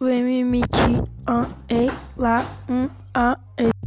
mi, mi, ti, un, et, la, un, un, et.